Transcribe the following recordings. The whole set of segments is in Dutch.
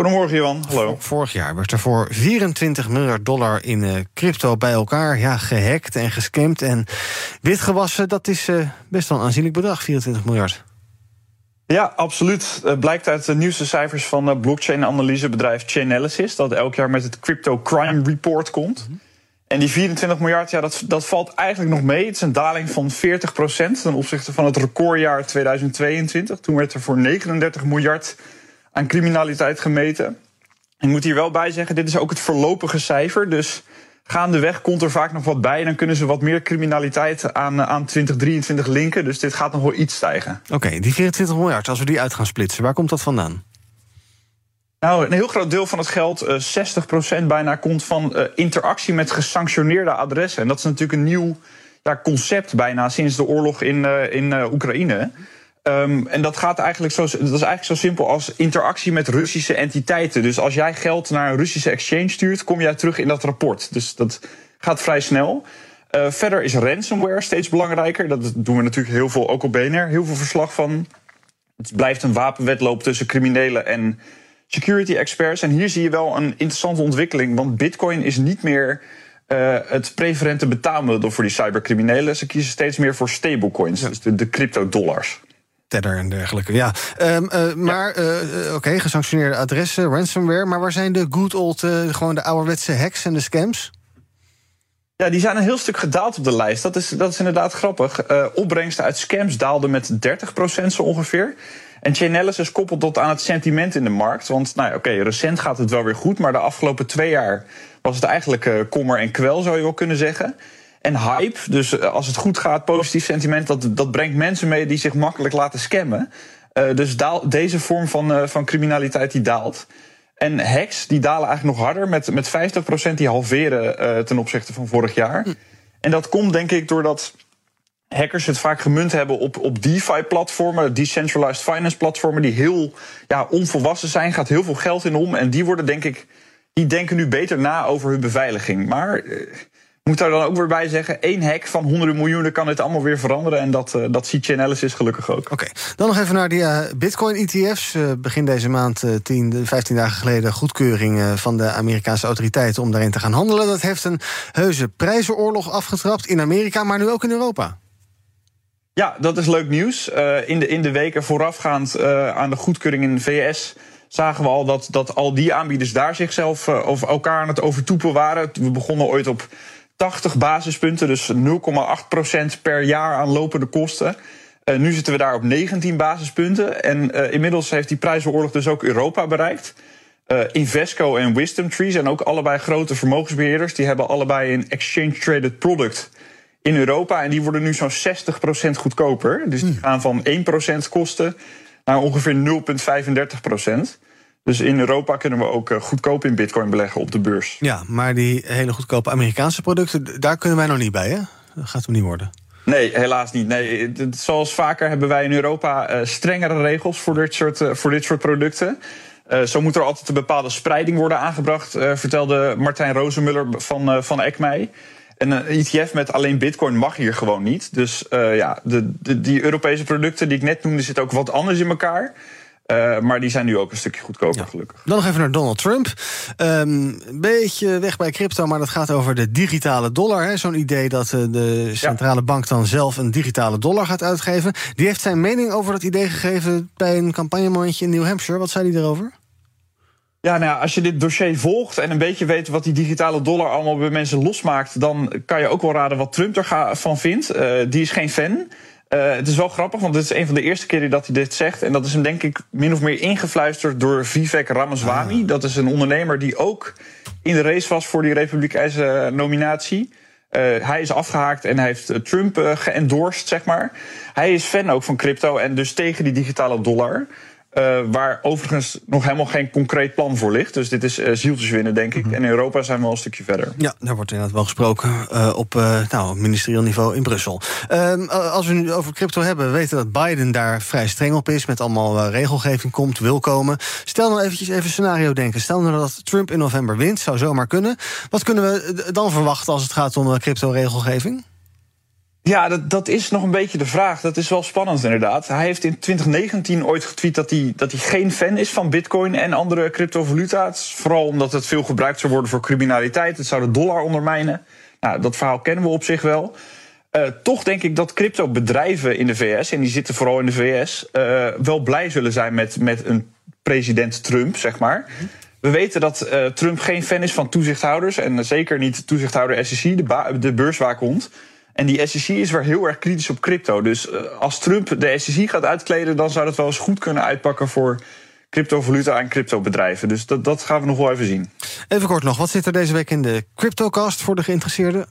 Goedemorgen, Johan. Hallo. Vorig jaar werd er voor 24 miljard dollar in uh, crypto bij elkaar ja, gehackt en gescamd en witgewassen. Dat is uh, best wel een aanzienlijk bedrag, 24 miljard. Ja, absoluut. Het blijkt uit de nieuwste cijfers van blockchain-analysebedrijf Chainalysis... dat elk jaar met het Crypto Crime Report komt. Mhm. En die 24 miljard, ja, dat, dat valt eigenlijk nog mee. Het is een daling van 40% ten opzichte van het recordjaar 2022. Toen werd er voor 39 miljard aan criminaliteit gemeten. Ik moet hier wel bij zeggen, dit is ook het voorlopige cijfer. Dus gaandeweg komt er vaak nog wat bij. Dan kunnen ze wat meer criminaliteit aan, aan 2023 linken. Dus dit gaat nog wel iets stijgen. Oké, die 24 miljard, als we die uit gaan splitsen, waar komt dat vandaan? Nou, een heel groot deel van het geld, 60% eh, bijna, komt van eh, interactie met gesanctioneerde adressen. En dat is natuurlijk een nieuw ja, concept bijna sinds de oorlog in, in Oekraïne. Um, en dat gaat eigenlijk zo, dat is eigenlijk zo simpel als interactie met Russische entiteiten. Dus als jij geld naar een Russische exchange stuurt, kom jij terug in dat rapport. Dus dat gaat vrij snel. Uh, verder is ransomware steeds belangrijker. Dat doen we natuurlijk heel veel, ook op BNR, heel veel verslag van. Het blijft een wapenwedloop tussen criminelen en security experts. En hier zie je wel een interessante ontwikkeling. Want Bitcoin is niet meer uh, het preferente betaalmiddel voor die cybercriminelen. Ze kiezen steeds meer voor stablecoins, dus de, de crypto-dollars. Tether en dergelijke. Ja, um, uh, maar uh, oké, okay, gesanctioneerde adressen, ransomware. Maar waar zijn de good old, uh, gewoon de ouderwetse hacks en de scams? Ja, die zijn een heel stuk gedaald op de lijst. Dat is, dat is inderdaad grappig. opbrengsten uit scams daalden met 30% zo ongeveer. En Chainalysis koppelt dat aan het sentiment in de markt. Want nou, oké, okay, recent gaat het wel weer goed, maar de afgelopen twee jaar was het eigenlijk kommer en kwel, zou je wel kunnen zeggen en hype. Dus eh, als het goed gaat, positief sentiment, dat, dat brengt mensen mee die zich makkelijk laten scammen. Uh, dus daal, deze vorm van, uh, van criminaliteit die daalt. En hacks die dalen eigenlijk nog harder met, met 50% die halveren uh, ten opzichte van vorig jaar. Hm. En dat komt denk ik doordat hackers het vaak gemunt hebben op, op DeFi-platformen, decentralized finance-platformen, die heel ja, onvolwassen zijn, gaat heel veel geld in om. En die worden denk ik, die denken nu beter na over hun beveiliging. Maar moet daar dan ook weer bij zeggen, één hack van honderden miljoenen kan het allemaal weer veranderen. En dat, uh, dat ziet Chainalysis gelukkig ook. Oké, dan nog even naar die uh, Bitcoin-ETF's. Uh, begin deze maand, 10, 15 dagen geleden, goedkeuring van de Amerikaanse autoriteiten om daarin te gaan handelen. Dat heeft een heuse prijzenoorlog afgetrapt in Amerika, maar nu ook in Europa. Ja, dat is leuk nieuws. in, de, in de weken voorafgaand aan de goedkeuring in de VS zagen we al dat, dat al die aanbieders daar zichzelf of elkaar aan het overtoepen waren. We begonnen ooit op 80 basispunten, dus 0,8% per jaar aan lopende kosten. Uh, nu zitten we daar op 19 basispunten. En uh, inmiddels heeft die prijzenoorlog dus ook Europa bereikt. Uh, Invesco en Wisdom Tree zijn ook allebei grote vermogensbeheerders. Die hebben allebei een exchange-traded product in Europa. En die worden nu zo'n 60% goedkoper. Dus die hmm. gaan van 1% kosten naar ongeveer 0,35%. Dus in Europa kunnen we ook eh, goedkoop in bitcoin beleggen op de beurs. Ja, maar die hele goedkope Amerikaanse producten, daar kunnen wij nog niet bij, hè? Dat gaat hem niet worden. Nee, helaas niet. Nee, zoals vaker hebben wij in Europa uh, strengere regels voor dit soort, uh, voor dit soort producten. Uh, zo moet er altijd een bepaalde spreiding worden aangebracht, vertelde Martijn Rozenmuller van, van ECMEI. En een ETF met alleen bitcoin mag hier gewoon niet. Dus ja, de, de, die Europese producten die ik net noemde, zitten ook wat anders in elkaar. Uh, maar die zijn nu ook een stukje goedkoper, gelukkig. Dan nog even naar Donald Trump. Um, beetje weg bij crypto, maar dat gaat over de digitale dollar. Zo'n idee dat uh, de centrale bank dan zelf een digitale dollar gaat uitgeven. Die heeft zijn mening over dat idee gegeven bij een campagnemandje in New Hampshire. Wat zei hij erover? Ja, nou ja, als je dit dossier volgt en een beetje weet wat die digitale dollar allemaal bij mensen losmaakt, dan kan je ook wel raden wat Trump ervan vindt. Uh, die is geen fan. Uh, het is wel grappig, want dit is een van de eerste keren dat hij dit zegt. En dat is hem denk ik min of meer ingefluisterd door Vivek Ramaswamy. Ah. Dat is een ondernemer die ook in de race was voor die Republikeinse nominatie. Uh, hij is afgehaakt en hij heeft Trump uh, geëndorst, zeg maar. Hij is fan ook van crypto en dus tegen die digitale dollar. Uh, waar overigens nog helemaal geen concreet plan voor ligt. Dus dit is uh, zieltjes winnen, denk ik. Mhm. En in Europa zijn we al een stukje verder. Ja, daar wordt inderdaad wel gesproken uh, op nou, ministerieel niveau in Brussel. Ehm, als we nu over crypto hebben, we weten dat Biden daar vrij streng op is... met allemaal regelgeving komt, wil komen. Stel nou eventjes even scenario denken. Stel nou dat Trump in november wint, zou zomaar kunnen. Wat kunnen we dan verwachten als het gaat om crypto-regelgeving? Ja, dat, dat is nog een beetje de vraag. Dat is wel spannend inderdaad. Hij heeft in 2019 ooit getweet dat hij, dat hij geen fan is van bitcoin en andere cryptovaluta's. Vooral omdat het veel gebruikt zou worden voor criminaliteit. Het zou de dollar ondermijnen. Nou, dat verhaal kennen we op zich wel. Uh, toch denk ik dat cryptobedrijven in de VS, en die zitten vooral in de VS, eh, wel blij zullen zijn met, met een president Trump, zeg maar. We weten dat uh, Trump geen fan is van toezichthouders. En zeker niet toezichthouder SEC, de, de beurswaakhond. En die SEC is weer heel erg kritisch op crypto. Dus uh, als Trump de SEC gaat uitkleden, dan zou dat wel eens goed kunnen uitpakken voor cryptovaluta en cryptobedrijven. Dus dat, dat gaan we nog wel even zien. Even kort nog, wat zit er deze week in de CryptoCast voor de geïnteresseerden?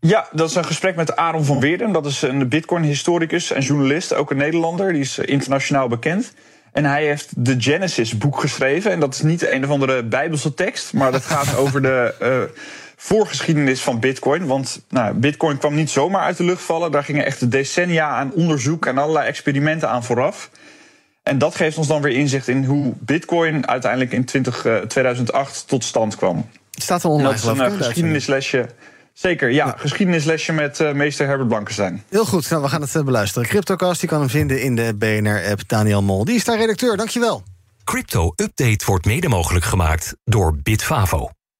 Ja, dat is een gesprek met Aaron van Weerden. Dat is een Bitcoin-historicus en journalist, ook een Nederlander. Die is internationaal bekend. En hij heeft de Genesis-boek geschreven. En dat is niet een of andere Bijbelse tekst, maar dat gaat over de. Uh, voorgeschiedenis van Bitcoin. Want nou, Bitcoin kwam niet zomaar uit de lucht vallen. Daar gingen echt decennia aan onderzoek en allerlei experimenten aan vooraf. En dat geeft ons dan weer inzicht in hoe Bitcoin uiteindelijk in 20, 2008 eh, tot stand kwam. Het staat al online. Dat is een uh, geschiedenislesje. Zeker, ja, Geschiedenislesje met uh, meester Herbert Blankenstein. Heel goed, nou, we gaan het beluisteren. Cryptocast, je kan hem vinden in de BNR-app. Daniel Mol, die is daar redacteur, dankjewel. Crypto Update wordt mede mogelijk gemaakt door Bitfavo